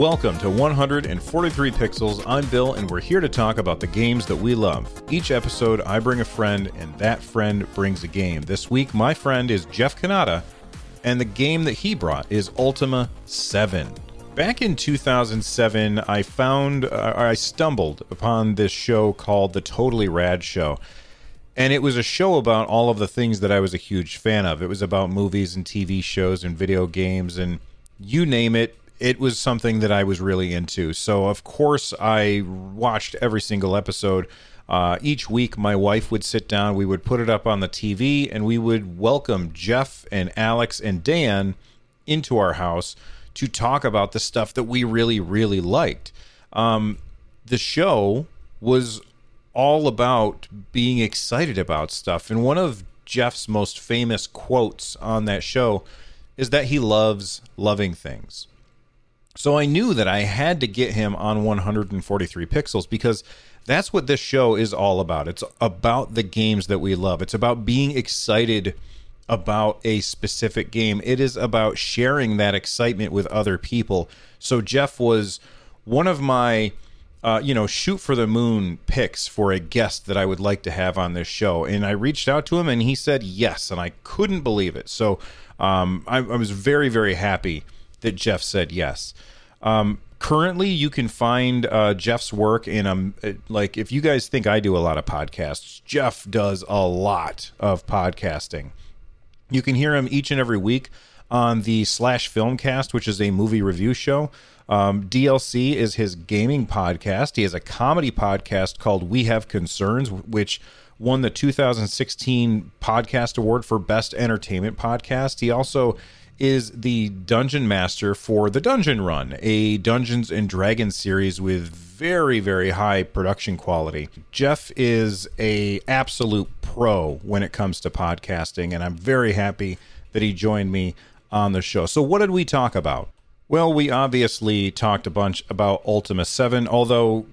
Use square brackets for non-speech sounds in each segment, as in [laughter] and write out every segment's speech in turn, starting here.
Welcome to 143 Pixels. I'm Bill, and we're here to talk about the games that we love. Each episode, I bring a friend, and that friend brings a game. This week, my friend is Jeff Cannata, and the game that he brought is Ultima 7. Back in 2007, I found, uh, I stumbled upon this show called The Totally Rad Show. And it was a show about all of the things that I was a huge fan of. It was about movies and TV shows and video games and you name it, it was something that I was really into. So, of course, I watched every single episode. Uh, each week, my wife would sit down, we would put it up on the TV, and we would welcome Jeff and Alex and Dan into our house to talk about the stuff that we really, really liked. Um, the show was all about being excited about stuff. And one of Jeff's most famous quotes on that show is that he loves loving things. So I knew that I had to get him on 143 pixels because that's what this show is all about. It's about the games that we love. It's about being excited about a specific game. It is about sharing that excitement with other people. So Jeff was one of my uh, you know, shoot for the moon picks for a guest that I would like to have on this show. And I reached out to him and he said yes. And I couldn't believe it. So um, I, I was very, very happy that Jeff said yes. Um, currently, you can find uh, Jeff's work in a like if you guys think I do a lot of podcasts, Jeff does a lot of podcasting. You can hear him each and every week on the Slash Filmcast, which is a movie review show. Um, DLC is his gaming podcast. He has a comedy podcast called We Have Concerns, which won the 2016 Podcast Award for Best Entertainment Podcast. He also is the dungeon master for the Dungeon Run, a Dungeons and Dragons series with very very high production quality. Jeff is a absolute pro when it comes to podcasting and I'm very happy that he joined me on the show. So what did we talk about? Well, we obviously talked a bunch about Ultima 7, although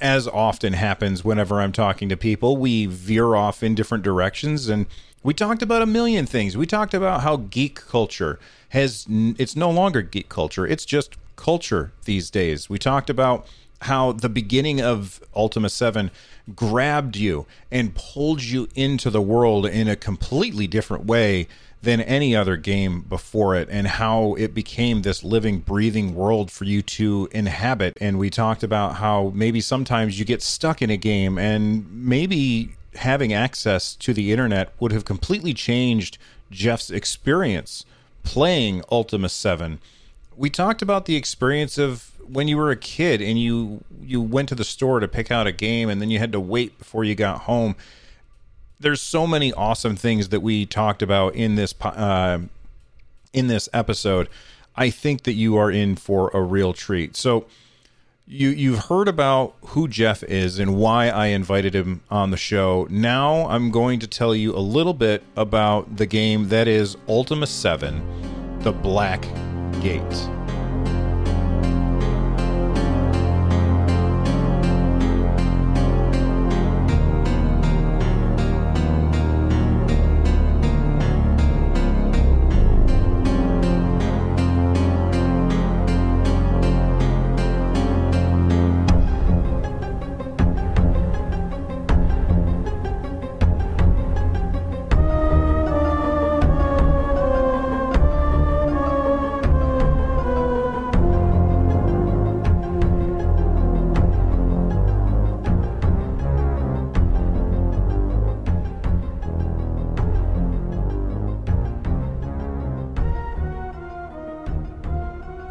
as often happens whenever I'm talking to people, we veer off in different directions and we talked about a million things. We talked about how geek culture has it's no longer geek culture. It's just culture these days. We talked about how the beginning of Ultima 7 grabbed you and pulled you into the world in a completely different way than any other game before it and how it became this living breathing world for you to inhabit and we talked about how maybe sometimes you get stuck in a game and maybe having access to the internet would have completely changed Jeff's experience playing Ultima 7. We talked about the experience of when you were a kid and you you went to the store to pick out a game and then you had to wait before you got home. There's so many awesome things that we talked about in this uh, in this episode. I think that you are in for a real treat. So you you've heard about who Jeff is and why I invited him on the show. Now I'm going to tell you a little bit about the game that is Ultima 7: The Black Gate.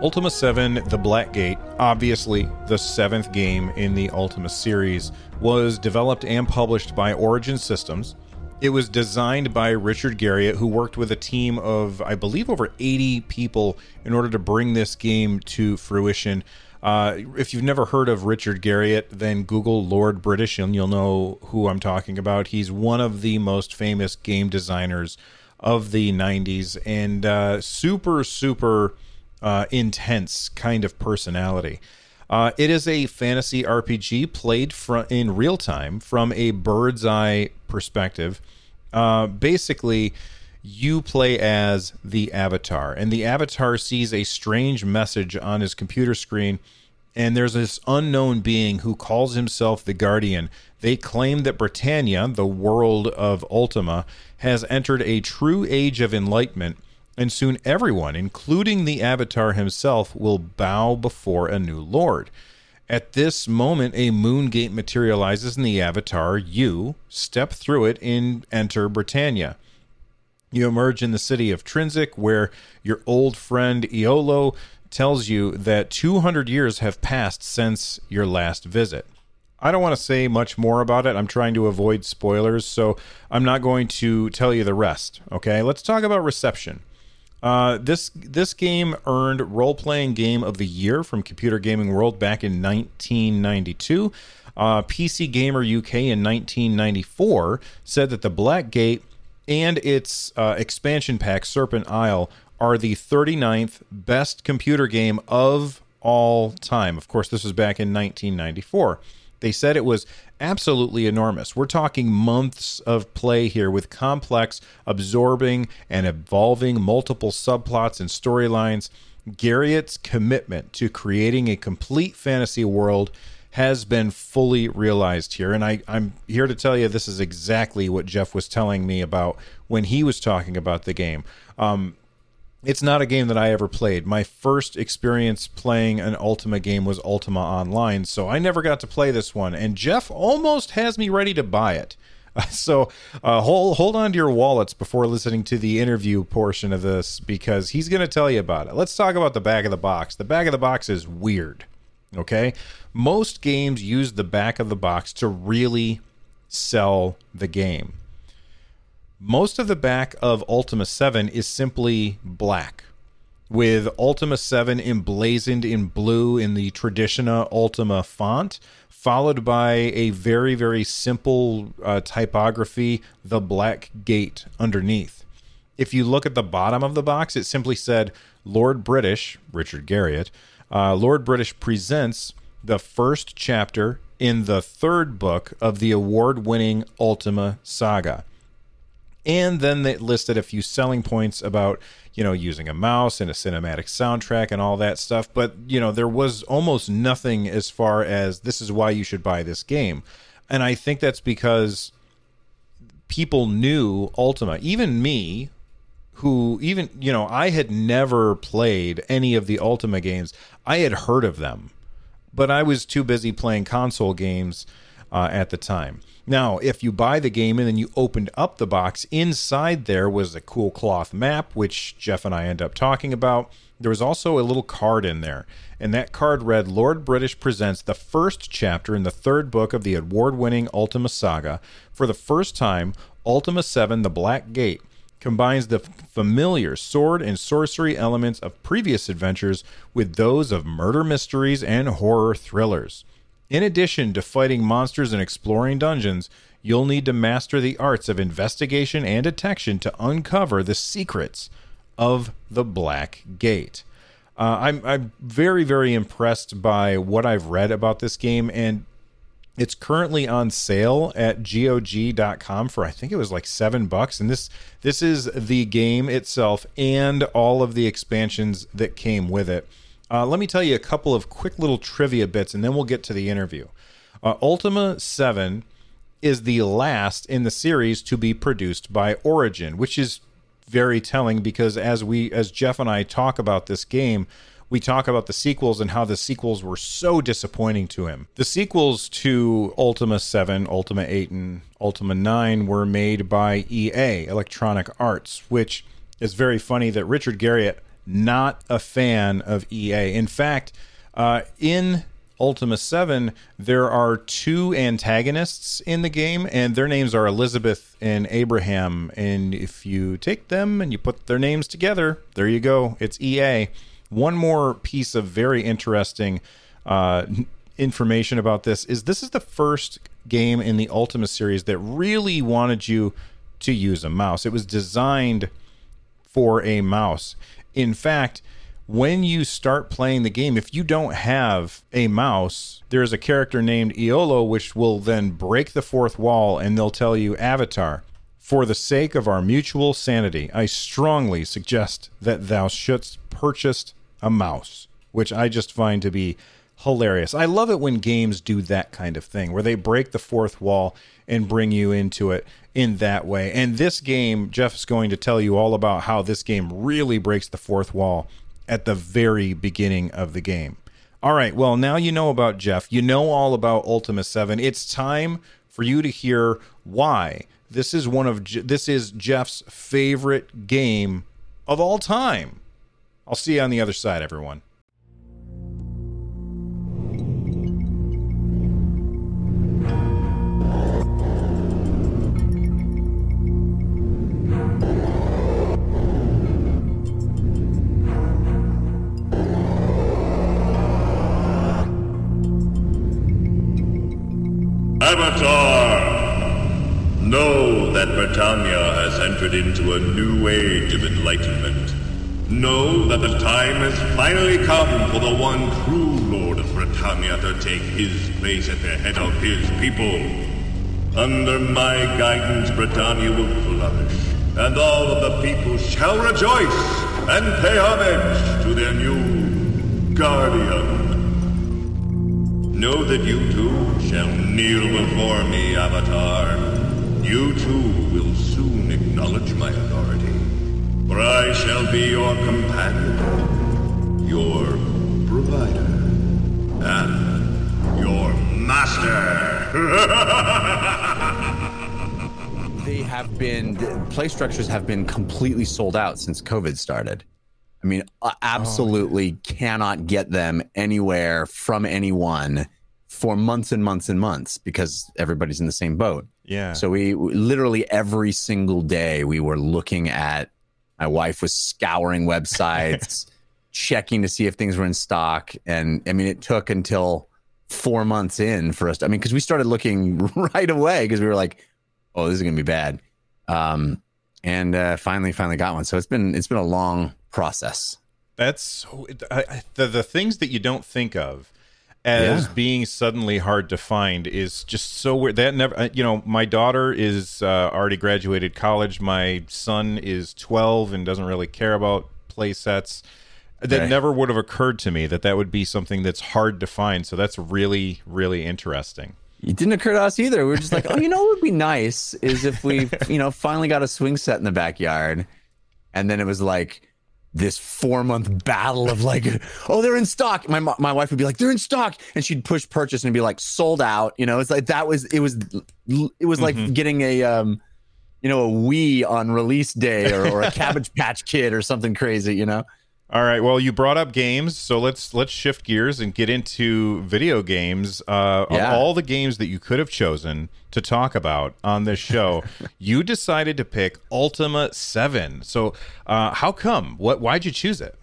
Ultima 7 The Black Gate, obviously the seventh game in the Ultima series, was developed and published by Origin Systems. It was designed by Richard Garriott, who worked with a team of, I believe, over 80 people in order to bring this game to fruition. Uh, if you've never heard of Richard Garriott, then Google Lord British and you'll know who I'm talking about. He's one of the most famous game designers of the 90s and uh, super, super uh, intense kind of personality. Uh, it is a fantasy RPG played fr- in real time from a bird's eye perspective. Uh, basically, you play as the Avatar, and the Avatar sees a strange message on his computer screen. And there's this unknown being who calls himself the Guardian. They claim that Britannia, the world of Ultima, has entered a true age of enlightenment, and soon everyone, including the Avatar himself, will bow before a new lord. At this moment, a moon gate materializes in the Avatar. You step through it and enter Britannia. You emerge in the city of Trinsic, where your old friend Iolo tells you that 200 years have passed since your last visit. I don't want to say much more about it. I'm trying to avoid spoilers, so I'm not going to tell you the rest. Okay, let's talk about reception. Uh, this this game earned role playing game of the year from Computer Gaming World back in 1992. Uh, PC Gamer UK in 1994 said that the Black Gate and its uh, expansion pack, Serpent Isle, are the 39th best computer game of all time. Of course, this was back in 1994. They said it was absolutely enormous. We're talking months of play here with complex, absorbing, and evolving multiple subplots and storylines. Garriott's commitment to creating a complete fantasy world has been fully realized here. And I, I'm here to tell you this is exactly what Jeff was telling me about when he was talking about the game. Um, it's not a game that I ever played. My first experience playing an Ultima game was Ultima Online, so I never got to play this one. And Jeff almost has me ready to buy it. [laughs] So uh, hold hold on to your wallets before listening to the interview portion of this because he's going to tell you about it. Let's talk about the back of the box. The back of the box is weird. Okay, most games use the back of the box to really sell the game. Most of the back of Ultima 7 is simply black, with Ultima 7 emblazoned in blue in the traditional Ultima font, followed by a very, very simple uh, typography, the black gate underneath. If you look at the bottom of the box, it simply said Lord British, Richard Garriott, uh, Lord British presents the first chapter in the third book of the award winning Ultima saga and then they listed a few selling points about you know using a mouse and a cinematic soundtrack and all that stuff. But you know there was almost nothing as far as this is why you should buy this game. And i think that's because people knew ultima. Even me who even you know i had never played any of the ultima games. I had heard of them but i was too busy playing console games uh, at the time now, if you buy the game and then you opened up the box, inside there was a cool cloth map, which Jeff and I end up talking about. There was also a little card in there, and that card read Lord British presents the first chapter in the third book of the award winning Ultima Saga. For the first time, Ultima 7 The Black Gate combines the familiar sword and sorcery elements of previous adventures with those of murder mysteries and horror thrillers. In addition to fighting monsters and exploring dungeons, you'll need to master the arts of investigation and detection to uncover the secrets of the Black Gate. Uh, I'm, I'm very, very impressed by what I've read about this game, and it's currently on sale at GOG.com for I think it was like seven bucks. And this this is the game itself and all of the expansions that came with it. Uh, let me tell you a couple of quick little trivia bits, and then we'll get to the interview. Uh, Ultima 7 is the last in the series to be produced by Origin, which is very telling because as we as Jeff and I talk about this game, we talk about the sequels and how the sequels were so disappointing to him. The sequels to Ultima 7, Ultima 8, and Ultima 9 were made by EA, Electronic Arts, which is very funny that Richard Garriott not a fan of EA. In fact, uh, in Ultima 7, there are two antagonists in the game, and their names are Elizabeth and Abraham. And if you take them and you put their names together, there you go. It's EA. One more piece of very interesting uh, information about this is this is the first game in the Ultima series that really wanted you to use a mouse. It was designed for a mouse. In fact, when you start playing the game, if you don't have a mouse, there's a character named Iolo, which will then break the fourth wall and they'll tell you Avatar. For the sake of our mutual sanity, I strongly suggest that thou shouldst purchase a mouse, which I just find to be hilarious. I love it when games do that kind of thing, where they break the fourth wall and bring you into it in that way. And this game, Jeff is going to tell you all about how this game really breaks the fourth wall at the very beginning of the game. All right, well, now you know about Jeff. You know all about Ultima 7. It's time for you to hear why this is one of this is Jeff's favorite game of all time. I'll see you on the other side, everyone. Britannia has entered into a new age of enlightenment. Know that the time has finally come for the one true Lord of Britannia to take his place at the head of his people. Under my guidance, Britannia will flourish, and all of the people shall rejoice and pay homage to their new guardian. Know that you too shall kneel before me, Avatar. You too will soon acknowledge my authority, for I shall be your companion, your provider, and your master. [laughs] they have been, play structures have been completely sold out since COVID started. I mean, absolutely oh, cannot get them anywhere from anyone for months and months and months because everybody's in the same boat. Yeah. So we, we literally every single day we were looking at. My wife was scouring websites, [laughs] checking to see if things were in stock, and I mean it took until four months in for us. To, I mean, because we started looking [laughs] right away because we were like, "Oh, this is gonna be bad," um, and uh, finally, finally got one. So it's been it's been a long process. That's so I, the the things that you don't think of as yeah. being suddenly hard to find is just so weird. That never, uh, you know, my daughter is uh, already graduated college. My son is 12 and doesn't really care about play sets. That right. never would have occurred to me that that would be something that's hard to find. So that's really, really interesting. It didn't occur to us either. We are just like, oh, you know what would be nice is if we, you know, finally got a swing set in the backyard. And then it was like, this four month battle of like, [laughs] oh, they're in stock. My my wife would be like, they're in stock, and she'd push purchase and be like, sold out. You know, it's like that was it was it was like mm-hmm. getting a um, you know, a Wii on release day or, or a [laughs] Cabbage Patch Kid or something crazy. You know. All right. Well, you brought up games, so let's let's shift gears and get into video games. Uh, yeah. Of all the games that you could have chosen to talk about on this show, [laughs] you decided to pick Ultima Seven. So, uh, how come? What? Why'd you choose it?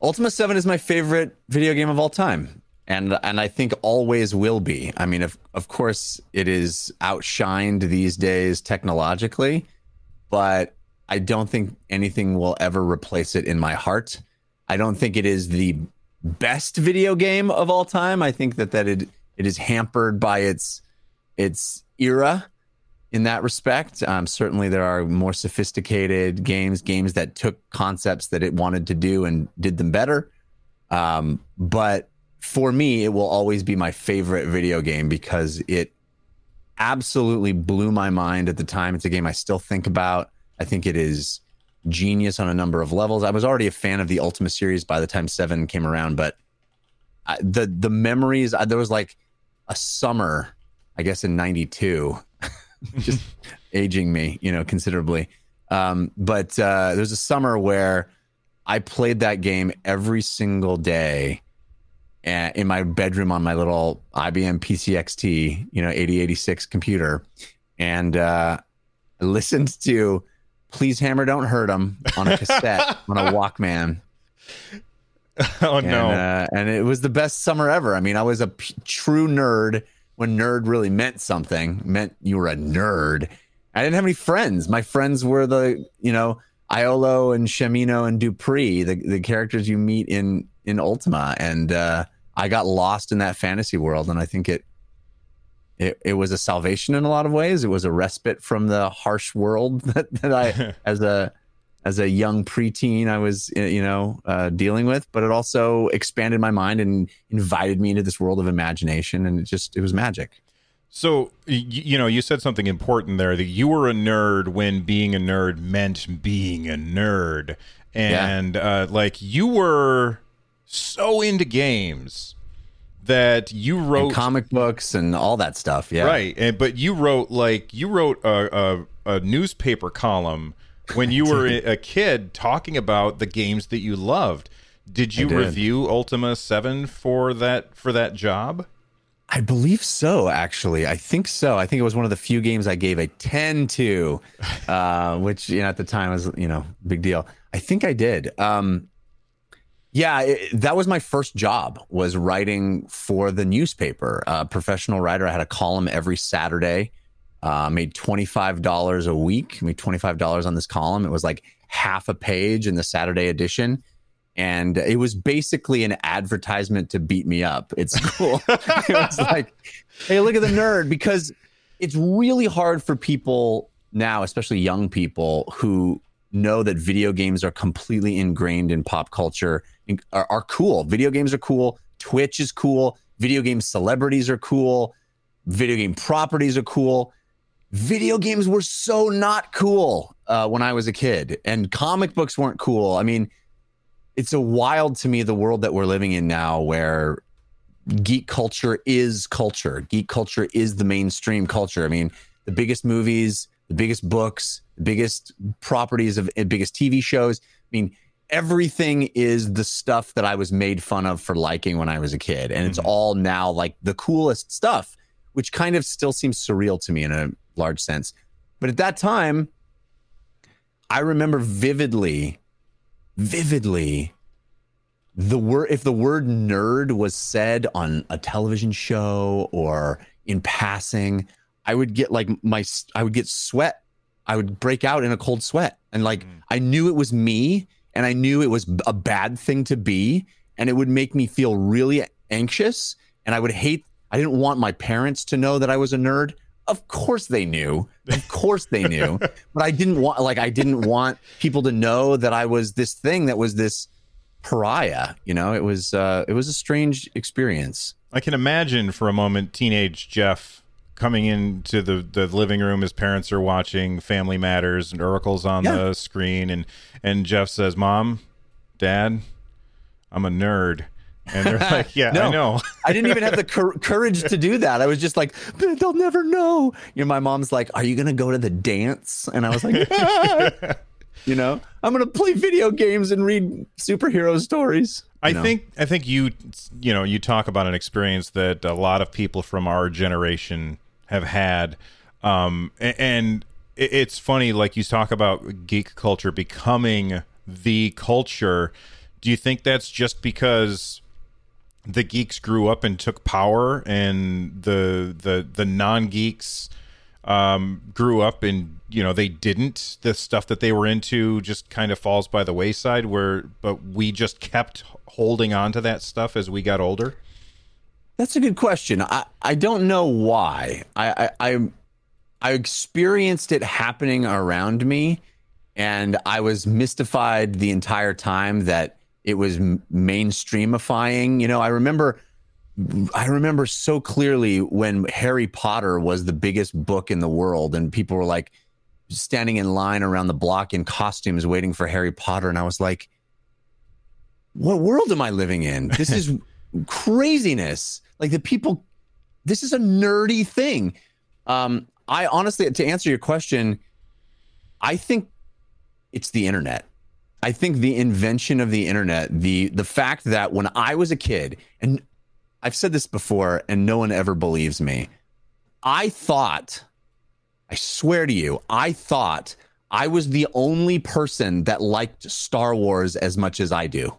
Ultima Seven is my favorite video game of all time, and and I think always will be. I mean, of of course, it is outshined these days technologically, but I don't think anything will ever replace it in my heart. I don't think it is the best video game of all time. I think that that it it is hampered by its its era in that respect. Um, certainly, there are more sophisticated games, games that took concepts that it wanted to do and did them better. Um, but for me, it will always be my favorite video game because it absolutely blew my mind at the time. It's a game I still think about. I think it is genius on a number of levels. I was already a fan of the Ultima series by the time Seven came around, but I, the the memories there was like a summer, I guess in '92, [laughs] just [laughs] aging me, you know, considerably. Um, but uh, there's a summer where I played that game every single day in my bedroom on my little IBM PCXT, you know, 8086 computer, and uh, I listened to Please Hammer Don't Hurt Him on a cassette [laughs] on a Walkman. Oh and, no! Uh, and it was the best summer ever. I mean, I was a p- true nerd when nerd really meant something. Meant you were a nerd. I didn't have any friends. My friends were the you know Iolo and Shamino and Dupre, the the characters you meet in in Ultima, and uh, I got lost in that fantasy world. And I think it it, it was a salvation in a lot of ways. It was a respite from the harsh world [laughs] that, that I, [laughs] as a as a young preteen, I was you know uh, dealing with. But it also expanded my mind and invited me into this world of imagination, and it just it was magic. So you, you know, you said something important there that you were a nerd when being a nerd meant being a nerd, and yeah. uh, like you were so into games that you wrote and comic books and all that stuff. Yeah, right. And but you wrote like you wrote a, a, a newspaper column when you were [laughs] a kid talking about the games that you loved. Did you did. review Ultima Seven for that for that job? I believe so, actually. I think so. I think it was one of the few games I gave a 10 to, [laughs] uh, which, you know, at the time was, you know, big deal. I think I did. Um, yeah, it, that was my first job was writing for the newspaper. Uh, professional writer. I had a column every Saturday. Uh, made twenty five dollars a week. Made twenty five dollars on this column. It was like half a page in the Saturday edition, and it was basically an advertisement to beat me up. It's cool. [laughs] it was like, hey, look at the nerd because it's really hard for people now, especially young people who know that video games are completely ingrained in pop culture are, are cool. Video games are cool. Twitch is cool. Video game celebrities are cool. Video game properties are cool. Video games were so not cool uh, when I was a kid, and comic books weren't cool. I mean, it's a wild to me the world that we're living in now, where geek culture is culture. Geek culture is the mainstream culture. I mean, the biggest movies, the biggest books, the biggest properties of biggest TV shows. I mean, everything is the stuff that I was made fun of for liking when I was a kid. And it's mm-hmm. all now like the coolest stuff, which kind of still seems surreal to me in a large sense. But at that time, I remember vividly, vividly the word if the word nerd was said on a television show or in passing, I would get like my I would get sweat. I would break out in a cold sweat. And like mm. I knew it was me and I knew it was a bad thing to be, and it would make me feel really anxious. And I would hate, I didn't want my parents to know that I was a nerd. Of course they knew. Of course they knew. [laughs] but I didn't want, like, I didn't want people to know that I was this thing that was this pariah. You know, it was, uh, it was a strange experience. I can imagine for a moment teenage Jeff coming into the, the living room his parents are watching family matters and Urkel's on yeah. the screen. And and jeff says mom dad i'm a nerd. And they're [laughs] like yeah no, i know. I didn't even have the cur- courage to do that. I was just like they'll never know. You know my mom's like are you gonna go to the dance? And i was like ah. [laughs] you know i'm gonna play video games and read superhero stories. I know? think I think you you know you talk about an experience that a lot of people from our generation have had. Um, and it's funny, like you talk about geek culture becoming the culture. Do you think that's just because the geeks grew up and took power, and the the the non geeks um, grew up and you know they didn't? The stuff that they were into just kind of falls by the wayside. Where but we just kept holding on to that stuff as we got older. That's a good question. I, I don't know why. I, I, I I experienced it happening around me, and I was mystified the entire time that it was mainstreamifying. You know, I remember, I remember so clearly when Harry Potter was the biggest book in the world, and people were like standing in line around the block in costumes waiting for Harry Potter, and I was like, "What world am I living in? This is [laughs] craziness." Like the people, this is a nerdy thing. Um, I honestly, to answer your question, I think it's the internet. I think the invention of the internet, the the fact that when I was a kid, and I've said this before, and no one ever believes me. I thought, I swear to you, I thought I was the only person that liked Star Wars as much as I do.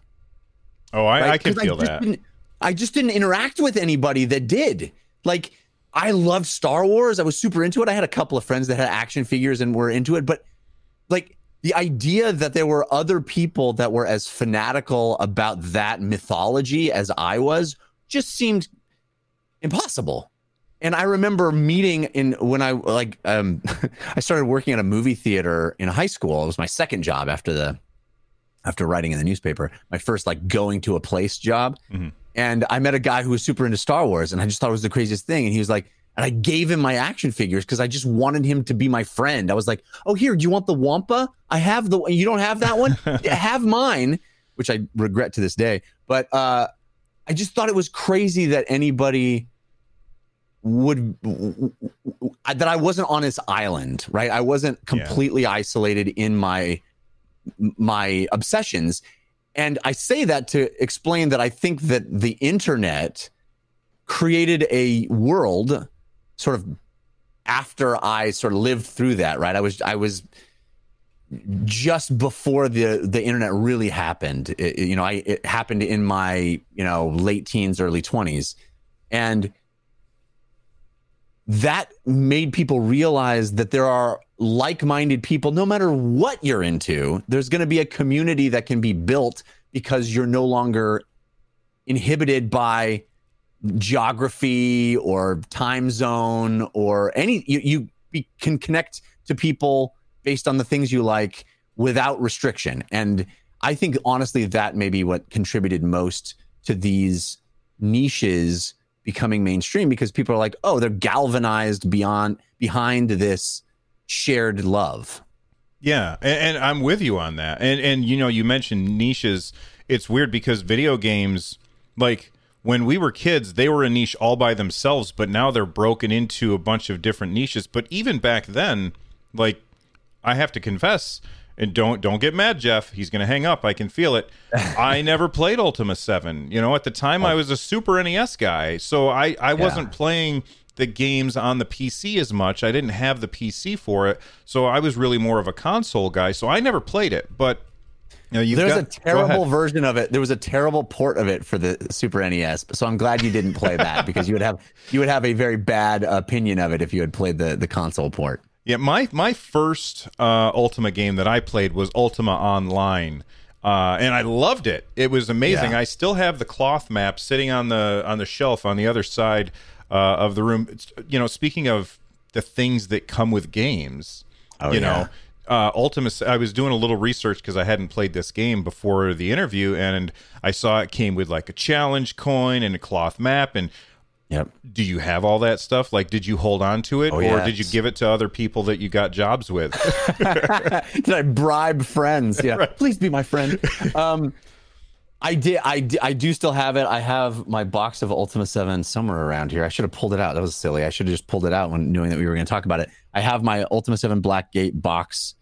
Oh, I, right? I can feel I that. I just didn't interact with anybody that did. Like, I loved Star Wars. I was super into it. I had a couple of friends that had action figures and were into it, but like the idea that there were other people that were as fanatical about that mythology as I was just seemed impossible. And I remember meeting in when I like um [laughs] I started working at a movie theater in high school. It was my second job after the after writing in the newspaper. My first like going to a place job. Mm-hmm. And I met a guy who was super into Star Wars and I just thought it was the craziest thing and he was like and I gave him my action figures because I just wanted him to be my friend. I was like, "Oh, here, do you want the Wampa? I have the. You don't have that one? [laughs] Have mine." Which I regret to this day. But uh, I just thought it was crazy that anybody would that I wasn't on this island, right? I wasn't completely isolated in my my obsessions. And I say that to explain that I think that the internet created a world sort of after I sort of lived through that, right? I was I was just before the the internet really happened. It, you know, I it happened in my, you know, late teens, early 20s. And that made people realize that there are like-minded people no matter what you're into. There's going to be a community that can be built because you're no longer inhibited by geography or time zone or any you, you can connect to people based on the things you like without restriction and i think honestly that may be what contributed most to these niches becoming mainstream because people are like oh they're galvanized beyond behind this shared love Yeah, and, and I'm with you on that. And and you know, you mentioned niches. It's weird because video games, like when we were kids, they were a niche all by themselves, but now they're broken into a bunch of different niches. But even back then, like I have to confess, and don't don't get mad, Jeff. He's gonna hang up. I can feel it. [laughs] I never played Ultima Seven. You know, at the time I oh. was a Super NES guy, so I I wasn't playing the games on the PC as much. I didn't have the PC for it, so I was really more of a console guy. So I never played it. But you know, There's got, a terrible version of it. There was a terrible port of it for the Super NES. So I'm glad you didn't play that [laughs] because you would have you would have a very bad opinion of it if you had played the the console port. Yeah, my my first uh, Ultima game that I played was Ultima Online. Uh, and I loved it. It was amazing. Yeah. I still have the cloth map sitting on the on the shelf on the other side uh, of the room. It's, you know, speaking of the things that come with games, Oh, you yeah. know, uh, Ultima. I was doing a little research because I hadn't played this game before the interview, and I saw it came with like a challenge coin and a cloth map. And Yep. do you have all that stuff? Like, did you hold on to it, Oh, or yes. did you give it to other people that you got jobs with? [laughs] Did I bribe friends? Yeah. [laughs] Please be my friend. Um, I did. I, I do still have it. I have my box of Ultima 7 somewhere around here. I should have pulled it out. That was silly. I should have just pulled it out when knowing that we were going to talk about it. I have my Ultima 7 Black Gate box.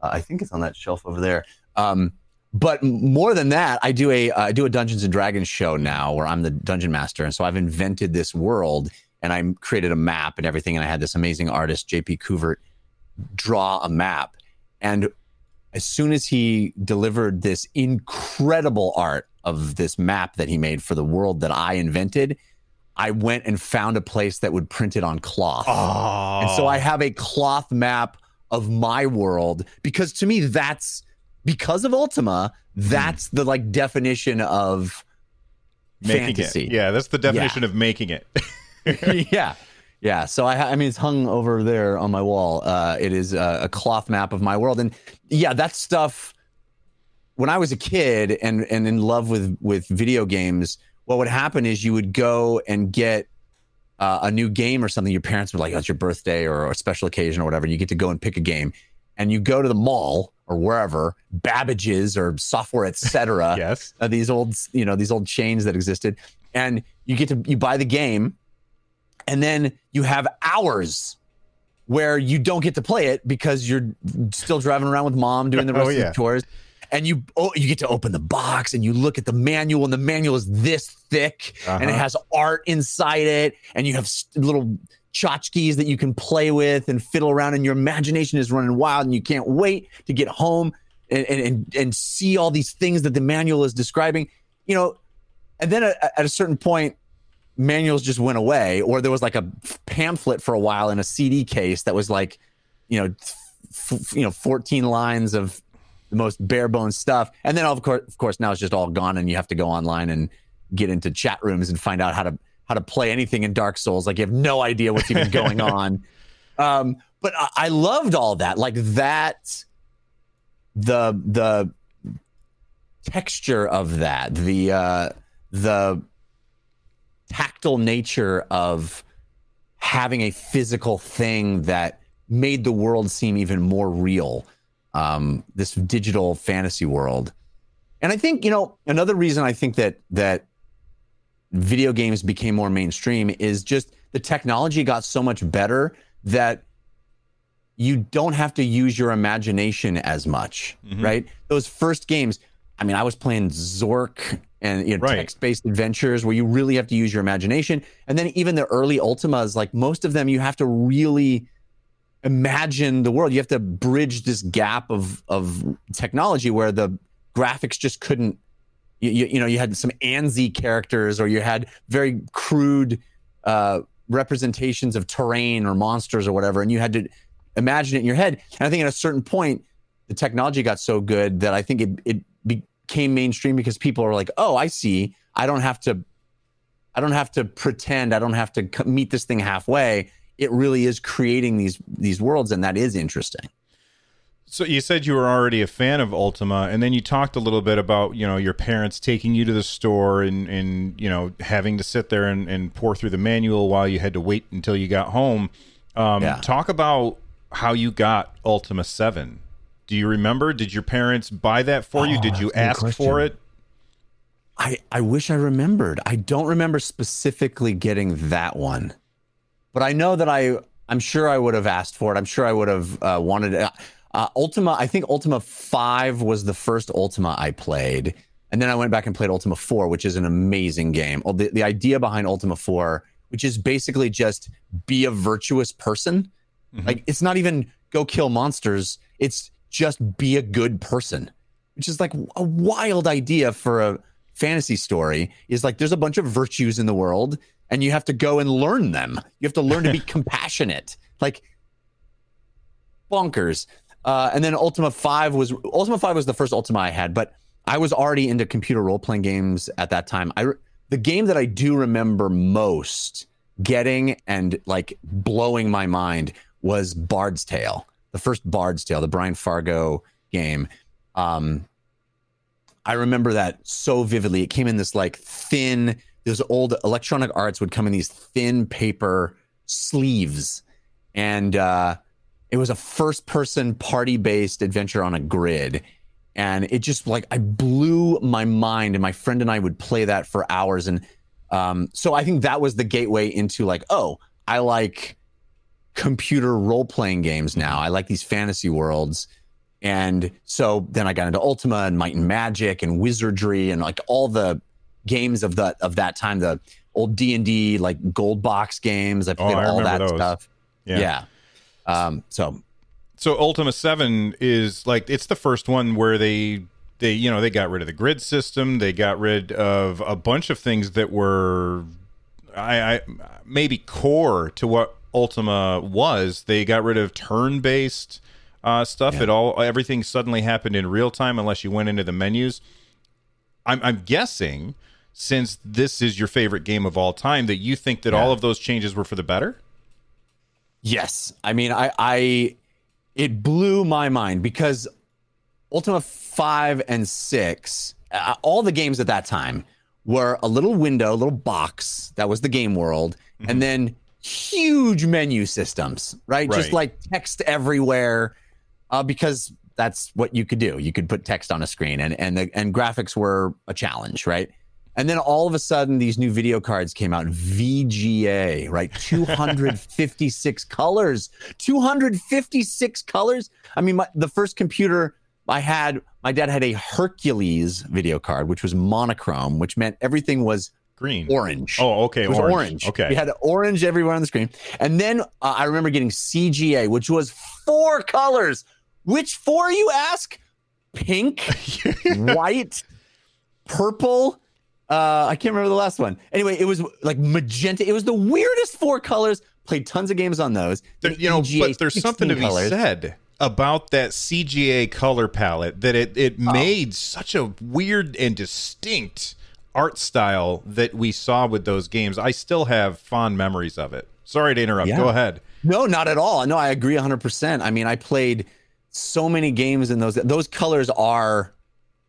Uh, I think it's on that shelf over there. Um, but more than that, I do a uh, I do a Dungeons and Dragons show now where I'm the dungeon master, and so I've invented this world and I created a map and everything. And I had this amazing artist, JP Couvert, draw a map. And as soon as he delivered this incredible art of this map that he made for the world that I invented, I went and found a place that would print it on cloth. oh, And so I have a cloth map of my world because to me that's because of Ultima, hmm. that's the like definition of making fantasy. it. Yeah, that's the definition of making it. [laughs] yeah. Yeah. So I, I mean, it's hung over there on my wall. Uh, it is a, a cloth map of my world. And yeah, that stuff, when I was a kid and, and in love with, with video games, what would happen is you would go and get uh, a new game or something. Your parents would like, oh, it's your birthday or, or a special occasion or whatever. And You get to go and pick a game and you go to the mall or wherever, Babbage's or software, etc [laughs] yes. uh, these old you know these old chains that existed and you get to you buy the game and then you have hours where you don't get to play it because you're still driving around with mom doing the [laughs] rest Oh, of the chores. And you oh, you get to open the box and you look at the manual and the manual is this thick and it Uh-huh. has art inside it and you have little tchotchkes that you can play with and fiddle around and your imagination is running wild and you can't wait to get home and and and, and see all these things that the manual is describing. You know and then at, at a certain point manuals just went away or there was like a pamphlet for a while in a cd case that was like you know f- you know 14 lines of the most bare bones stuff and then of course of course now it's just all gone and you have to go online and get into chat rooms and find out how to how to play anything in Dark Souls. Like you have no idea what's even going [laughs] on. Um, but I, I loved all that. Like that, the the texture of that, the uh, the tactile nature of having a physical thing that made the world seem even more real. Um, this digital fantasy world, and I think you know another reason I think that that video games became more mainstream is just the technology got so much better that you don't have to use your imagination as much, mm-hmm. right? Those first games, I mean, I was playing Zork and you know, right. text-based adventures where you really have to use your imagination. And then even the early Ultimas, like most of them, you have to really imagine the world. You have to bridge this gap of of technology where the graphics just couldn't. You, you, you know, you had some ANSI characters, or you had very crude uh, representations of terrain or monsters or whatever, and you had to imagine it in your head. And I think at a certain point, the technology got so good that I think it it became mainstream because people are like, "Oh, I see. I don't have to I don't have to pretend. I don't have to meet this thing halfway. It really is creating these these worlds and that is interesting." So you said you were already a fan of Ultima, and then you talked a little bit about you know your parents taking you to the store and and you know having to sit there and, and pour through the manual while you had to wait until you got home. Um, yeah. Talk about how you got Ultima Seven do you remember? Did your parents buy that for you? Oh, Did you ask for it? I, I wish I remembered. I don't remember specifically getting that one, but I know that I I'm sure I would have asked for it. I'm sure I would have uh, wanted it. Uh, Ultima. I think Ultima Five was the first Ultima I played, and then I went back and played Ultima Four, which is an amazing game. The the idea behind Ultima Four, which is basically just be a virtuous person. Mm-hmm. Like it's not even go kill monsters. It's just be a good person, which is like a wild idea for a fantasy story. Is like there's a bunch of virtues in the world and you have to go and learn them. You have to learn to be [laughs] compassionate. Like bonkers. Uh, and then Ultima 5 was Ultima 5 was the first Ultima I had, but I was already into computer role playing games at that time. I the game that I do remember most getting and like blowing my mind was Bard's Tale the first Bard's Tale, the Brian Fargo game. Um, I remember that so vividly. It came in this like thin, those old electronic arts would come in these thin paper sleeves. And uh, it was a first person party based adventure on a grid. And it just like, I blew my mind. And my friend and I would play that for hours. And um, so I think that was the gateway into like, oh, I like computer role playing games now. I like these fantasy worlds. And so then I got into Ultima and Might and Magic and Wizardry and like all the games of the of that time, the old D and D like gold box games. I played oh, I all that those. stuff. Yeah. yeah. Um, so so Ultima 7 is like it's the first one where they they you know they got rid of the grid system, they got rid of a bunch of things that were I, I maybe core to what Ultima was. They got rid of turn-based uh, stuff. Yeah. It all everything suddenly happened in real time unless you went into the menus. I'm, I'm guessing since this is your favorite game of all time that you think that yeah. all of those changes were for the better. Yes, I mean I I it blew my mind because Ultima five and six, uh, all the games at that time were a little window, a little box that was the game world, mm-hmm. and then huge menu systems, right? right. Just like text everywhere, uh, because that's what you could do. You could put text on a screen, and and the and graphics were a challenge, right? And then all of a sudden, these new video cards came out. VGA, right? [laughs] 256 colors. 256 colors. I mean, my, the first computer I had, my dad had a Hercules video card, which was monochrome, which meant everything was green, orange. Oh, okay, it was orange. orange. Okay, we had orange everywhere on the screen, and then uh, I remember getting CGA, which was four colors. Which four, you ask? Pink, [laughs] white, purple. Uh, I can't remember the last one. Anyway, it was like magenta. It was the weirdest four colors. Played tons of games on those. There, you know, EGA, but there's something to colors. be said about that CGA color palette that it it oh. made such a weird and distinct art style that we saw with those games. I still have fond memories of it. Sorry to interrupt. Yeah. Go ahead. No, not at all. No, I agree 100%. I mean, I played so many games in those those colors are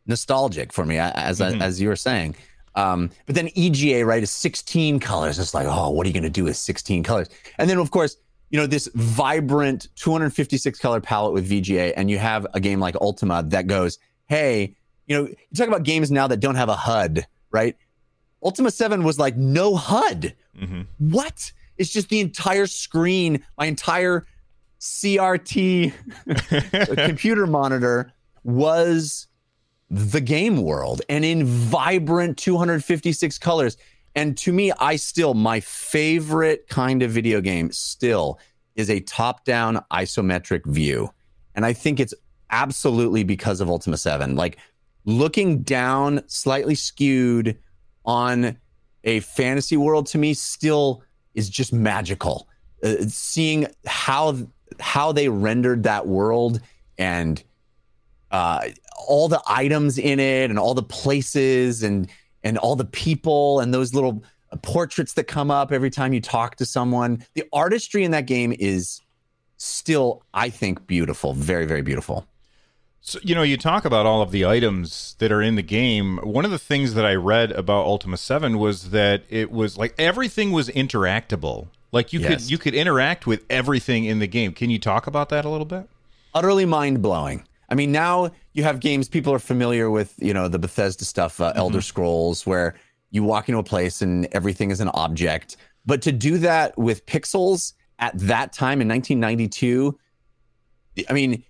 nostalgic for me as Mhm. as you were saying. Um, but then EGA, right, is 16 colors. It's like, oh, what are you going to do with 16 colors? And then, of course, you know, this vibrant 256 color palette with VGA, and you have a game like Ultima that goes, hey, you know, you talk about games now that don't have a HUD, right? Ultima 7 was like no HUD. hmm What? It's just the entire screen, my entire CRT [laughs] computer monitor was the game world and in vibrant 256 colors. And to me, I still, my favorite kind of video game still is a top down isometric view. And I think it's absolutely because of Ultima 7. Like looking down, slightly skewed on a fantasy world to me still is just magical. Uh, seeing how how they rendered that world and uh, all the items in it and all the places and and all the people and those little portraits that come up every time you talk to someone. The artistry in that game is still, I think, beautiful. Very, very beautiful. So, you know, you talk about all of the items that are in the game. One of the things that I read about Ultima 7 was that it was like everything was interactable. Like you Yes. could you could interact with everything in the game. Can you talk about that a little bit? utterly mind blowing. I mean, now you have games people are familiar with, you know, the Bethesda stuff, uh, Elder Scrolls, where you walk into a place and everything is an object. But to do that with pixels at that time in 1992, I mean,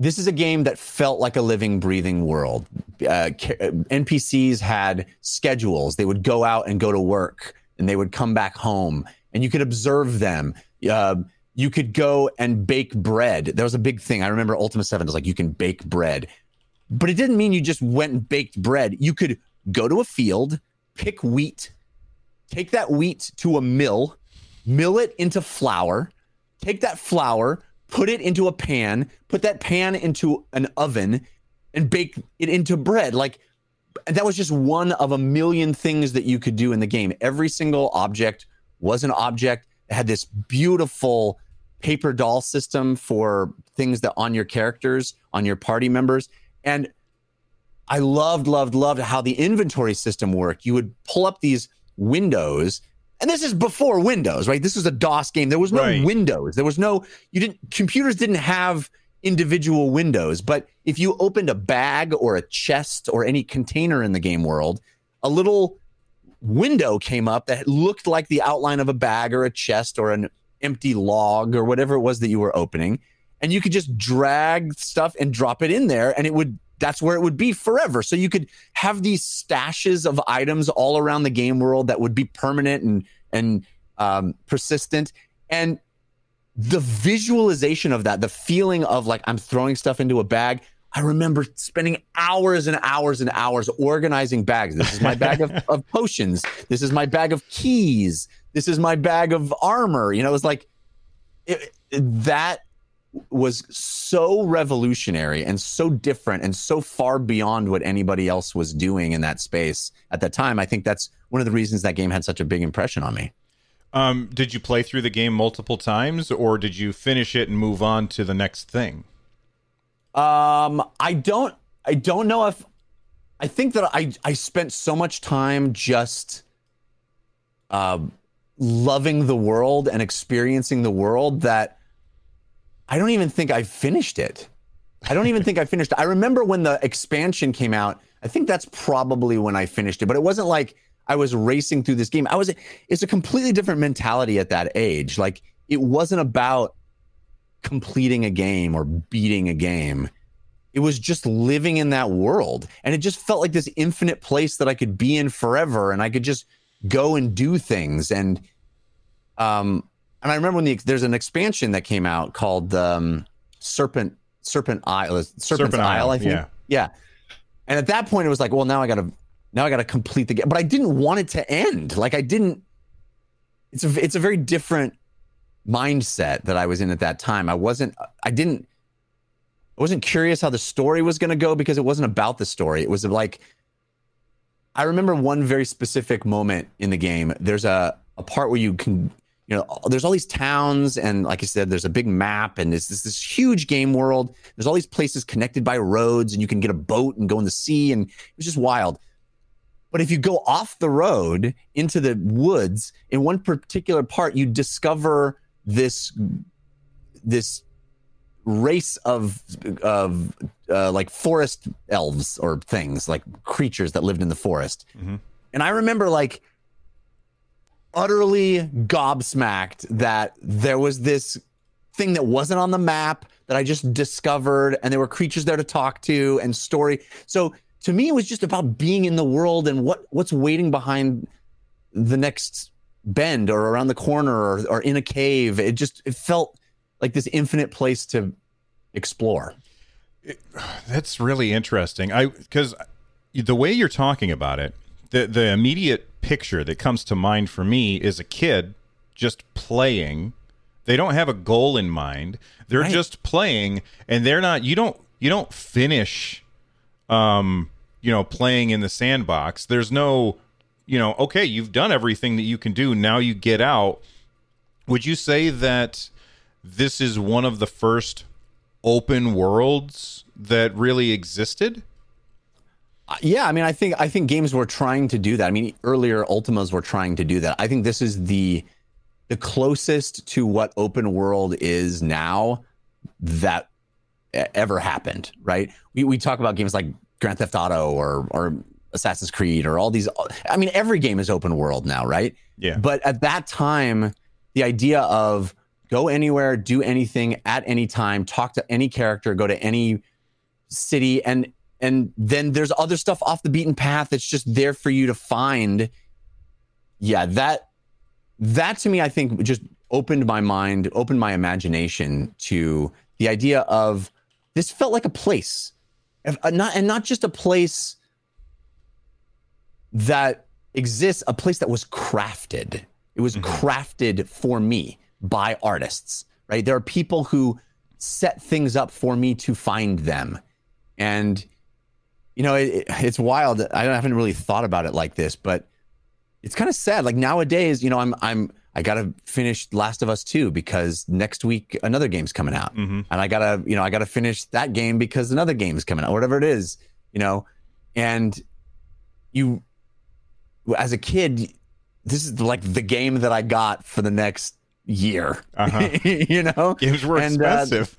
this is a game that felt like a living, breathing world. Uh, NPCs had schedules. They would go out and go to work, and they would come back home, and you could observe them. Uh, you could go and bake bread. There was a big thing. I remember Ultima 7 was like, you can bake bread. But it didn't mean you just went and baked bread. You could go to a field, pick wheat, take that wheat to a mill, mill it into flour, take that flour, put it into a pan, put that pan into an oven, and bake it into bread. Like that was just one of a million things that you could do in the game. Every single object was an object. It had this beautiful paper doll system for things that on your characters, on your party members. And I loved, loved, loved how the inventory system worked. You would pull up these windows, and this is before Windows, right? This was a DOS game. There was no Right. windows. There was no, you didn't, computers didn't have individual windows. But if you opened a bag or a chest or any container in the game world, a little window came up that looked like the outline of a bag or a chest or an empty log or whatever it was that you were opening. And you could just drag stuff and drop it in there, and it would that's where it would be forever. So you could have these stashes of items all around the game world that would be permanent and and um, persistent. And the visualization of that, the feeling of like I'm throwing stuff into a bag. I remember spending hours and hours and hours organizing bags. This is my bag of, [laughs] of potions. This is my bag of keys. This is my bag of armor. You know, it was like it, that was so revolutionary and so different and so far beyond what anybody else was doing in that space at that time. I think that's one of the reasons that game had such a big impression on me. Um, did you play through the game multiple times, or did you finish it and move on to the next thing? Um, I don't, I don't know if, I think that I, I spent so much time just, um, loving the world and experiencing the world that I don't even think I finished it. I don't even think I finished it. I remember when the expansion came out. I think that's probably when I finished it, but it wasn't like I was racing through this game. I was, it's a completely different mentality at that age. Like it wasn't about completing a game or beating a game. It was just living in that world. And it just felt like this infinite place that I could be in forever and I could just go and do things. And um and I remember when the there's an expansion that came out called um Serpent Serpent Isle Serpent's Serpent Isle, Isle, I think. yeah. Yeah. And at that point it was like, well now I gotta now I gotta complete the game. But I didn't want it to end. Like I didn't it's a it's a very different mindset that I was in at that time. I wasn't I didn't I wasn't curious how the story was going to go because it wasn't about the story. It was like I remember one very specific moment in the game. There's a, a part where you can, you know, there's all these towns, and like I said, there's a big map, and it's this, this huge game world. There's all these places connected by roads, and you can get a boat and go in the sea, and it was just wild. But if you go off the road into the woods, in one particular part, you discover this this race of of uh, like forest elves or things like creatures that lived in the forest. Mm-hmm. And I remember like utterly gobsmacked that there was this thing that wasn't on the map that I just discovered and there were creatures there to talk to and story. So to me it was just about being in the world and what what's waiting behind the next bend or around the corner or, or in a cave. It just it felt like this infinite place to explore. It, that's really interesting. I because the way you're talking about it, the the immediate picture that comes to mind for me is a kid just playing. They don't have a goal in mind. They're right. just playing, and they're not. You don't. You don't finish. Um, you know, playing in the sandbox. There's no. You know, okay, you've done everything that you can do. Now you get out. Would you say that this is one of the first open worlds that really existed? Yeah, I mean, I think I think games were trying to do that. I mean, earlier Ultimas were trying to do that. I think this is the the closest to what open world is now that ever happened. Right? We we talk about games like Grand Theft Auto or or Assassin's Creed or all these. I mean, every game is open world now, right? Yeah. But at that time, the idea of go anywhere, do anything at any time, talk to any character, go to any city, and and then there's other stuff off the beaten path that's just there for you to find. Yeah, that that to me, I think just opened my mind, opened my imagination to the idea of this felt like a place, if, uh, not and not just a place that exists, a place that was crafted. It was mm-hmm. crafted for me by artists, right? There are people who set things up for me to find them. And, you know, it, it's wild. I haven't really thought about it like this, but it's kind of sad. Like nowadays, you know, I'm, I'm, I got to finish Last of Us 2 because next week another game's coming out. Mm-hmm. And I got to, you know, I got to finish that game because another game's coming out, whatever it is, you know. And you, as a kid, this is like the game that I got for the next year. Uh-huh. [laughs] you know, games were and, uh, expensive. Uh,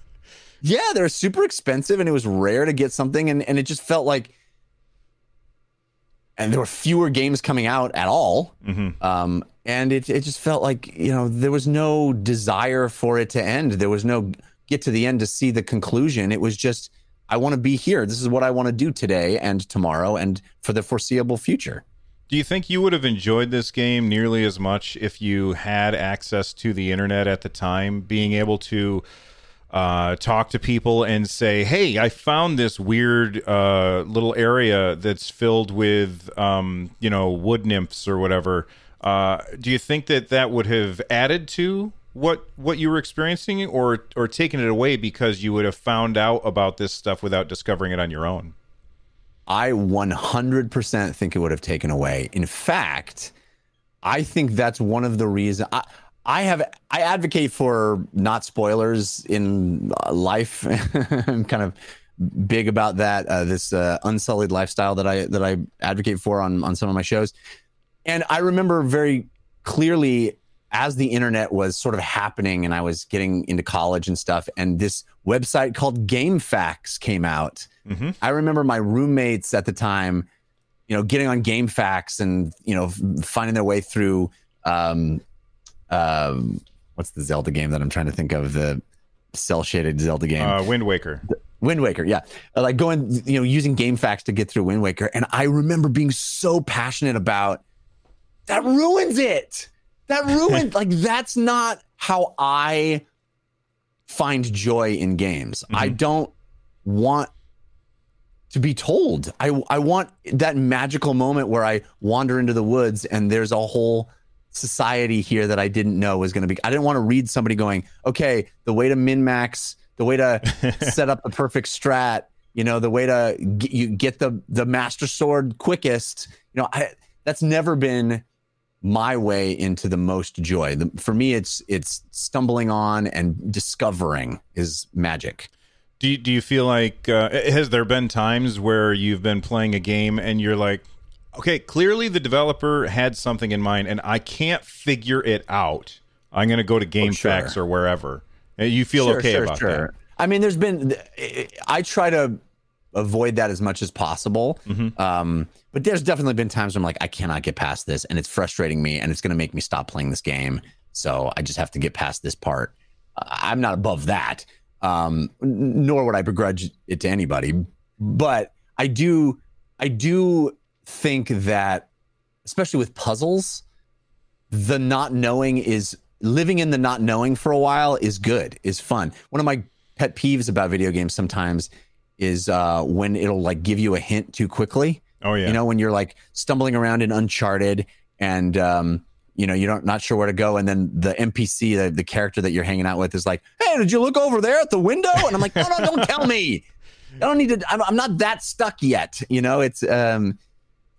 yeah, they're super expensive, and it was rare to get something, and and it just felt like. And there were fewer games coming out at all, mm-hmm. um, and it it just felt like you know there was no desire for it to end. There was no get to the end to see the conclusion. It was just I want to be here. This is what I want to do today and tomorrow and for the foreseeable future. Do you think you would have enjoyed this game nearly as much if you had access to the internet at the time, being able to uh, talk to people and say, "Hey, I found this weird uh, little area that's filled with, um, you know, wood nymphs or whatever." Uh, do you think that that would have added to what what you were experiencing, or or taken it away because you would have found out about this stuff without discovering it on your own? I 100% think it would have taken away. In fact, I think that's one of the reasons I, I have I advocate for not spoilers in uh, life. [laughs] I'm kind of big about that. Uh, this uh, unsullied lifestyle that I that I advocate for on on some of my shows. And I remember very clearly as the internet was sort of happening and I was getting into college and stuff, and this website called GameFAQs came out. Mm-hmm. I remember my roommates at the time, you know, getting on GameFAQs and you know finding their way through. Um, um, what's the Zelda game that I'm trying to think of? The cell shaded Zelda game, uh, Wind Waker. Wind Waker, yeah, like going, you know, using GameFAQs to get through Wind Waker, and I remember being so passionate about that ruins it that ruined [laughs] like that's not how I find joy in games. Mm-hmm. I don't want to be told. I I want that magical moment where I wander into the woods and there's a whole society here that I didn't know was going to be. I didn't want to read somebody going, "Okay, the way to min max, the way to [laughs] set up the perfect strat, you know, the way to get, you get the the master sword quickest you know, I, that's never been my way into the most joy. The, for me, it's it's stumbling on and discovering is magic. Do you, do you feel like uh, has there been times where you've been playing a game and you're like, okay, clearly the developer had something in mind and I can't figure it out. I'm going to go to GameFAQs Oh, sure. or wherever. You feel Sure, okay sure, about sure. that? I mean, there's been I try to avoid that as much as possible. Mm-hmm. Um, but there's definitely been times where I'm like, I cannot get past this, and it's frustrating me, and it's going to make me stop playing this game. So I just have to get past this part. Uh, I'm not above that, um, nor would I begrudge it to anybody. But I do, I do think that, especially with puzzles, the not knowing is living in the not knowing for a while is good, is fun. One of my pet peeves about video games sometimes is uh, when it'll like give you a hint too quickly. Oh yeah. You know, when you're like stumbling around in Uncharted and um, you know, you're not, not sure where to go, and then the NPC, the, the character that you're hanging out with, is like, "Hey, did you look over there at the window?" And I'm like, "No, no, don't tell me. I don't need to. I'm, I'm not that stuck yet." You know, it's um,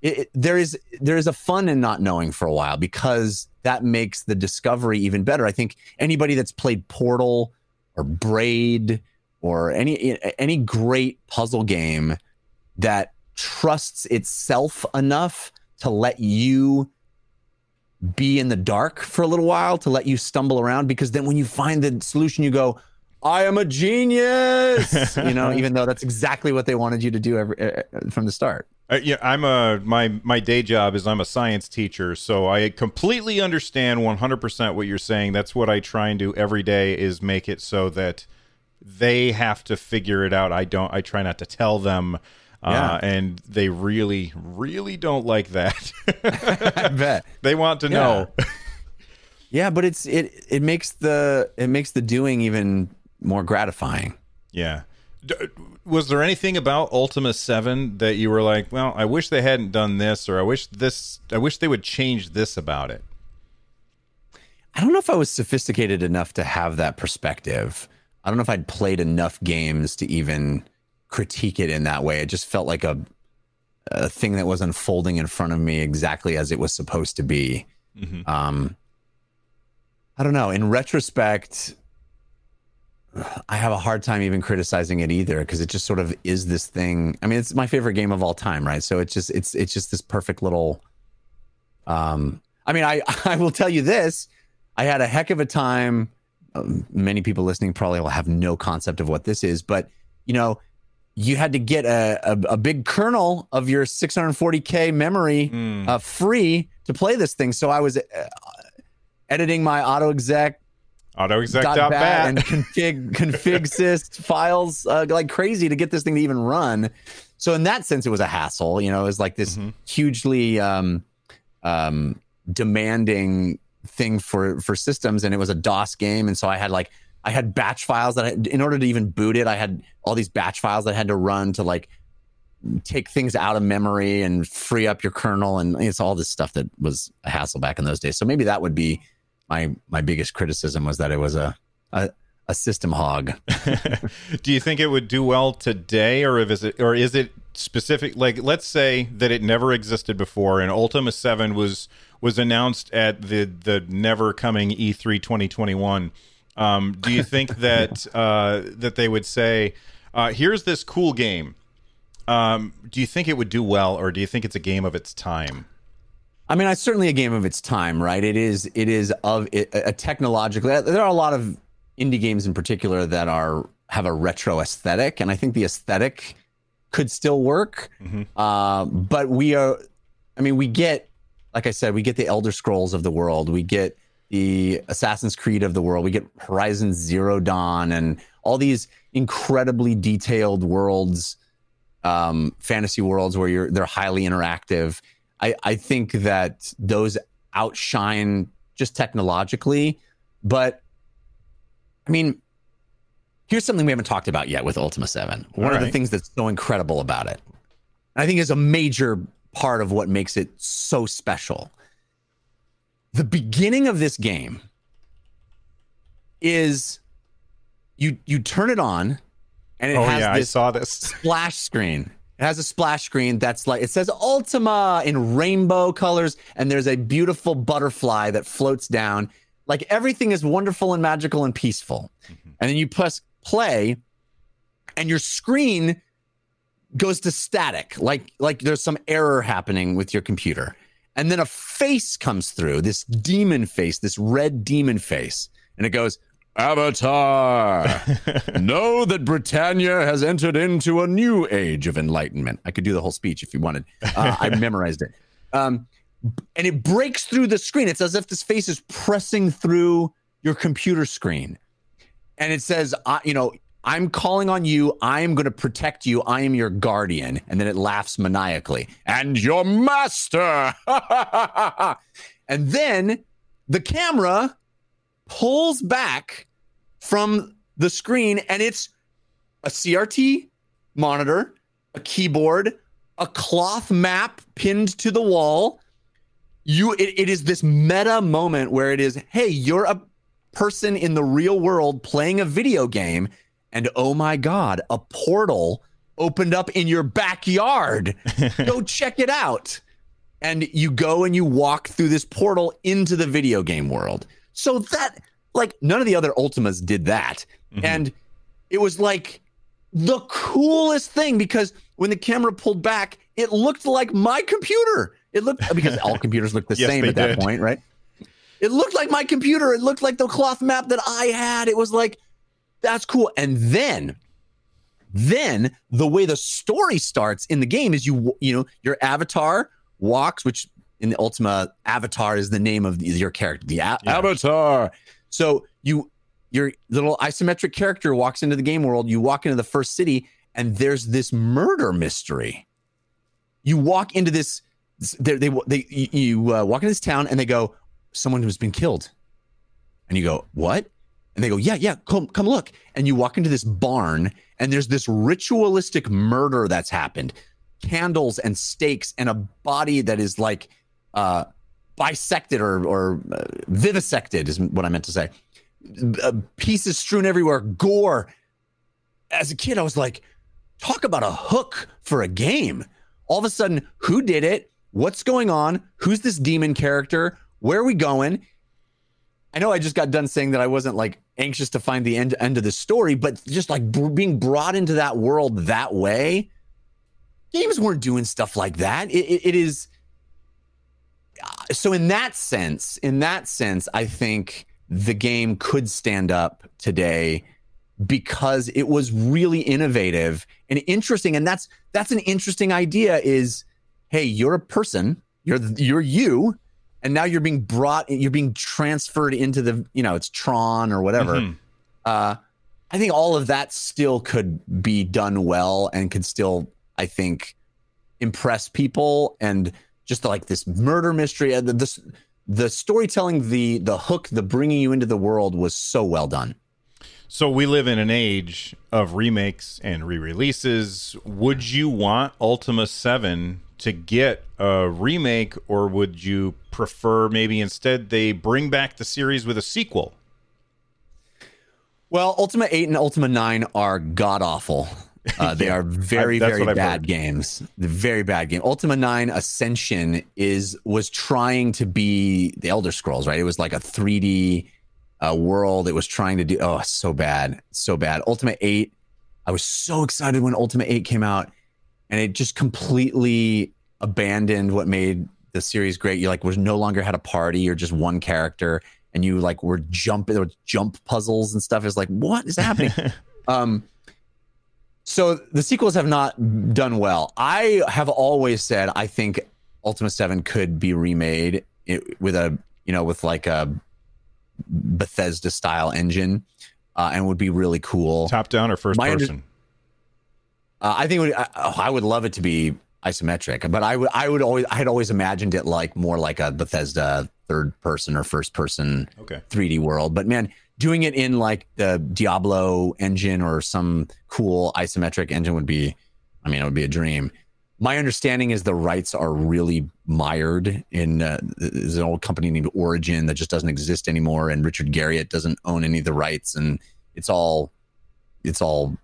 it, there is there is a fun in not knowing for a while because that makes the discovery even better. I think anybody that's played Portal or Braid or any any great puzzle game that trusts itself enough to let you be in the dark for a little while to let you stumble around because then when you find the solution you go I am a genius [laughs] you know even though that's exactly what they wanted you to do every, uh, from the start Uh, yeah, I'm a my my day job is I'm a science teacher, so I completely understand 100% what you're saying. That's what I try and do every day is make it so that they have to figure it out. I don't. I try not to tell them, uh, and they really, really don't like that. [laughs] I bet [laughs] they want to know. yeah but it's it it makes the it makes the doing even more gratifying Yeah. D- was there anything about Ultima 7 that you were like, well, I wish they hadn't done this or I wish this I wish they would change this about it? I don't know if I was sophisticated enough to have that perspective. I don't know if I'd played enough games to even critique it in that way. It just felt like a a thing that was unfolding in front of me exactly as it was supposed to be. Um, I don't know. In retrospect, I have a hard time even criticizing it either because it just sort of is this thing. I mean, it's my favorite game of all time, right? So it's just it's it's just this perfect little. Um, I mean, I [laughs] I will tell you this: I had a heck of a time. Um, many people listening probably will have no concept of what this is, but you know, you had to get a a, a big kernel of your 640k memory Hmm. uh, free to play this thing. So I was uh, editing my auto exec Autoexec.bat. and config [laughs] config syst files uh, like crazy to get this thing to even run. So in that sense, it was a hassle. You know, it was like this Mhm. hugely um, um, demanding thing for for systems, and it was a DOS game, and so I had like I had batch files that I, in order to even boot it, I had all these batch files that I had to run to like take things out of memory and free up your kernel, and it's all this stuff that was a hassle back in those days. So maybe that would be my my biggest criticism was that it was a a, a system hog. [laughs] do you think it would do well today or is it or is it specific like let's say that it never existed before and Ultima 7 was was announced at the the never coming E E3 2021 um, do you think [laughs] that uh, that they would say uh, here's this cool game um, do you think it would do well or do you think it's a game of its time I mean, it's certainly a game of its time, right? It is. It is of it, a technologically. There are a lot of indie games in particular that are have a retro aesthetic, and I think the aesthetic could still work. Uh, but we are. I mean, we get, like I said, we get the Elder Scrolls of the world. We get the Assassin's Creed of the world. We get Horizon Zero Dawn, and all these incredibly detailed worlds um, fantasy worlds where you're they're highly interactive. I, I think that those outshine just technologically, but I mean, here's something we haven't talked about yet with Ultima 7. One All of the things that's so incredible about it, I think is a major part of what makes it so special. The beginning of this game is you you turn it on and it oh has yeah I this saw this [laughs] splash screen. It has a splash screen that's like it says Ultima in rainbow colors, and there's a beautiful butterfly that floats down. Like everything is wonderful and magical and peaceful. Mm-hmm. And then you press play, and your screen goes to static, like like there's some error happening with your computer. And then a face comes through, this demon face, this red demon face, and it goes, Avatar. [laughs] know that Britannia has entered into a new age of enlightenment. I could do the whole speech if you wanted. Uh, I memorized it. Um, and it breaks through the screen. It's as if this face is pressing through your computer screen. And it says, uh, you know, I'm calling on you. I am going to protect you. I am your guardian. And then it laughs maniacally. And your master. [laughs] and then the camera pulls back from the screen and it's a CRT monitor, a keyboard, a cloth map pinned to the wall. You it, it is this meta moment where it is, hey, you're a person in the real world playing a video game and oh my god, a portal opened up in your backyard. [laughs] go check it out. And you go and you walk through this portal into the video game world. So that like none of the other Ultimas did that. Mm-hmm. And it was like the coolest thing because when the camera pulled back, it looked like my computer. It looked because all [laughs] computers look the yes, same at that point, right? It looked like my computer. It looked like the cloth map that I had. It was like, that's cool. And then, then the way the story starts in the game is you, you know, your avatar walks, which in the Ultima, Avatar is the name of your character. The a- yeah. Avatar. So you your little isometric character walks into the game world. You walk into the first city, and there's this murder mystery. You walk into this. They they, they you uh, walk into this town, and they go, "Someone has been killed," and you go, "What?" And they go, "Yeah, yeah, come come look." And you walk into this barn, and there's this ritualistic murder that's happened. Candles and stakes and a body that is like uh, bisected or, or uh, vivisected is what I meant to say. Uh, pieces strewn everywhere, gore. As a kid, I was like, talk about a hook for a game. All of a sudden, who did it? What's going on? Who's this demon character? Where are we going? I know I just got done saying that I wasn't like anxious to find the end end of the story, but just like b- being brought into that world that way, games weren't doing stuff like that. it, it, it is so in that sense, in that sense, I think the game could stand up today because it was really innovative and interesting and that's that's an interesting idea is hey you're a person you're you're you and now you're being brought you're being transferred into the you know it's tron or whatever mm-hmm. uh i think all of that still could be done well and could still i think impress people and just like this murder mystery. The, the, the storytelling, the the hook, the bringing you into the world was so well done. So we live in an age of remakes and re-releases. Would you want Ultima 7 to get a remake or would you prefer maybe instead they bring back the series with a sequel? Well, Ultima 8 and Ultima 9 are god awful. Uh, they are very, I, very bad games. The very bad game. Ultima Nine Ascension is was trying to be the Elder Scrolls, right? It was like a 3D uh, world. It was trying to do. Oh, so bad, so bad. Ultima Eight. I was so excited when Ultima Eight came out, and it just completely abandoned what made the series great. You like was no longer had a party. You're just one character, and you like were jumping. There were jump puzzles and stuff. It's like what is happening? [laughs] um, so the sequels have not done well. I have always said I think Ultima 7 could be remade with a, you know, with like a Bethesda style engine uh, and would be really cool. Top down or first My person? uh, I think would, I, I would love it to be isometric, but I would I would always I had always imagined it like more like a Bethesda third person or first person okay. 3D world. But man, doing it in like the Diablo engine or some cool isometric engine would be, I mean, it would be a dream. My understanding is the rights are really mired in uh, there's an old company named Origin that just doesn't exist anymore, and Richard Garriott doesn't own any of the rights, and it's all, it's all,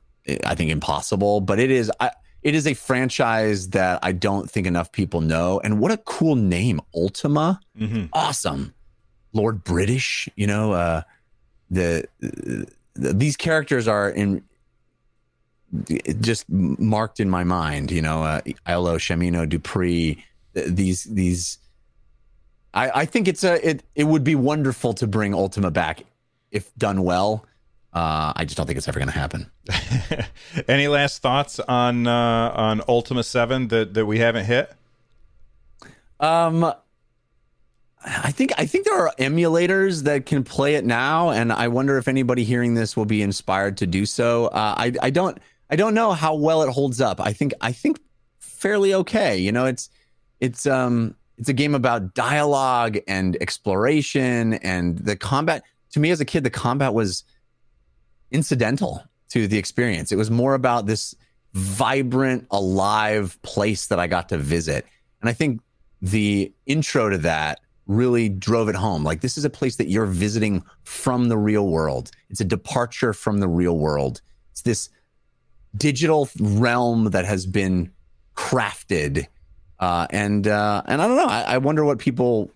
I think, impossible. But it is, I, it is a franchise that I don't think enough people know. And what a cool name, Ultima. Mm-hmm. Awesome. Lord British, you know, uh, the, the these characters are in just marked in my mind, you know, uh, Iolo, Dupre, these these I, I think it's a it it would be wonderful to bring Ultima back if done well. Uh, I just don't think it's ever going to happen. [laughs] Any last thoughts on uh, on Ultima Seven that that we haven't hit? Um, I think I think there are emulators that can play it now, and I wonder if anybody hearing this will be inspired to do so. Uh, I I don't I don't know how well it holds up. I think I think fairly okay. You know, it's it's um it's a game about dialogue and exploration and the combat. To me as a kid, the combat was incidental to the experience. It was more about this vibrant, alive place that I got to visit. And I think the intro to that really drove it home. Like, this is a place that you're visiting from the real world. It's a departure from the real world. It's this digital realm that has been crafted. Uh, and uh, and I don't know. I, I, wonder what people,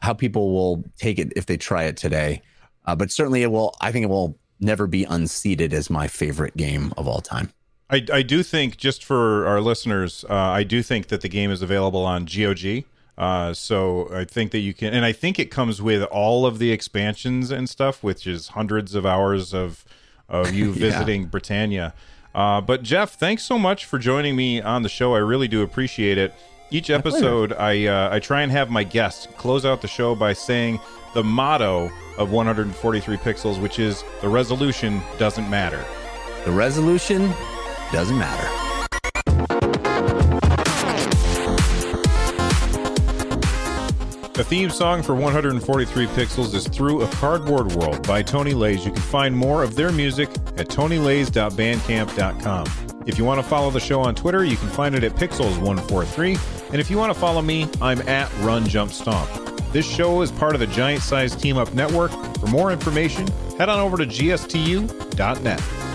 how people will take it if they try it today. Uh, but certainly, it will. I think it will never be unseated as my favorite game of all time. I, I do think, just for our listeners, uh, I do think that the game is available on GOG. Uh, so I think that you can, and I think it comes with all of the expansions and stuff, which is hundreds of hours of of [laughs] you visiting yeah. Britannia. Uh, but Jeff, thanks so much for joining me on the show. I really do appreciate it. Each episode, I uh, I try and have my guests close out the show by saying the motto of 143 pixels, which is the resolution doesn't matter. The resolution doesn't matter. The theme song for 143 Pixels is Through a Cardboard World by Toni Leys. You can find more of their music at tonileys.bandcamp.com. If you want to follow the show on Twitter, you can find it at Pixels143. And if you want to follow me, I'm at Run Jump Stomp. This show is part of the Giant Size Team Up Network. For more information, head on over to gstu.net.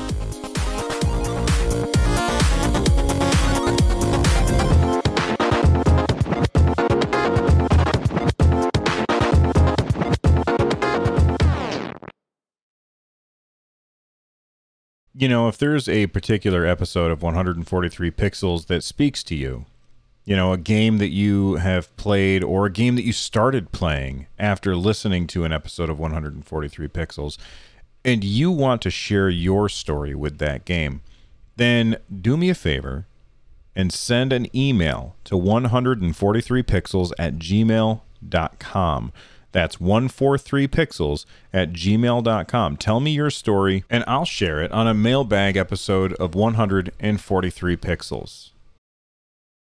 You know, if there's a particular episode of 143 Pixels that speaks to you, you know, a game that you have played or a game that you started playing after listening to an episode of 143 Pixels, and you want to share your story with that game, then do me a favor and send an email to 143pixels at gmail.com. That's 143pixels at gmail.com. Tell me your story, and I'll share it on a mailbag episode of 143 Pixels.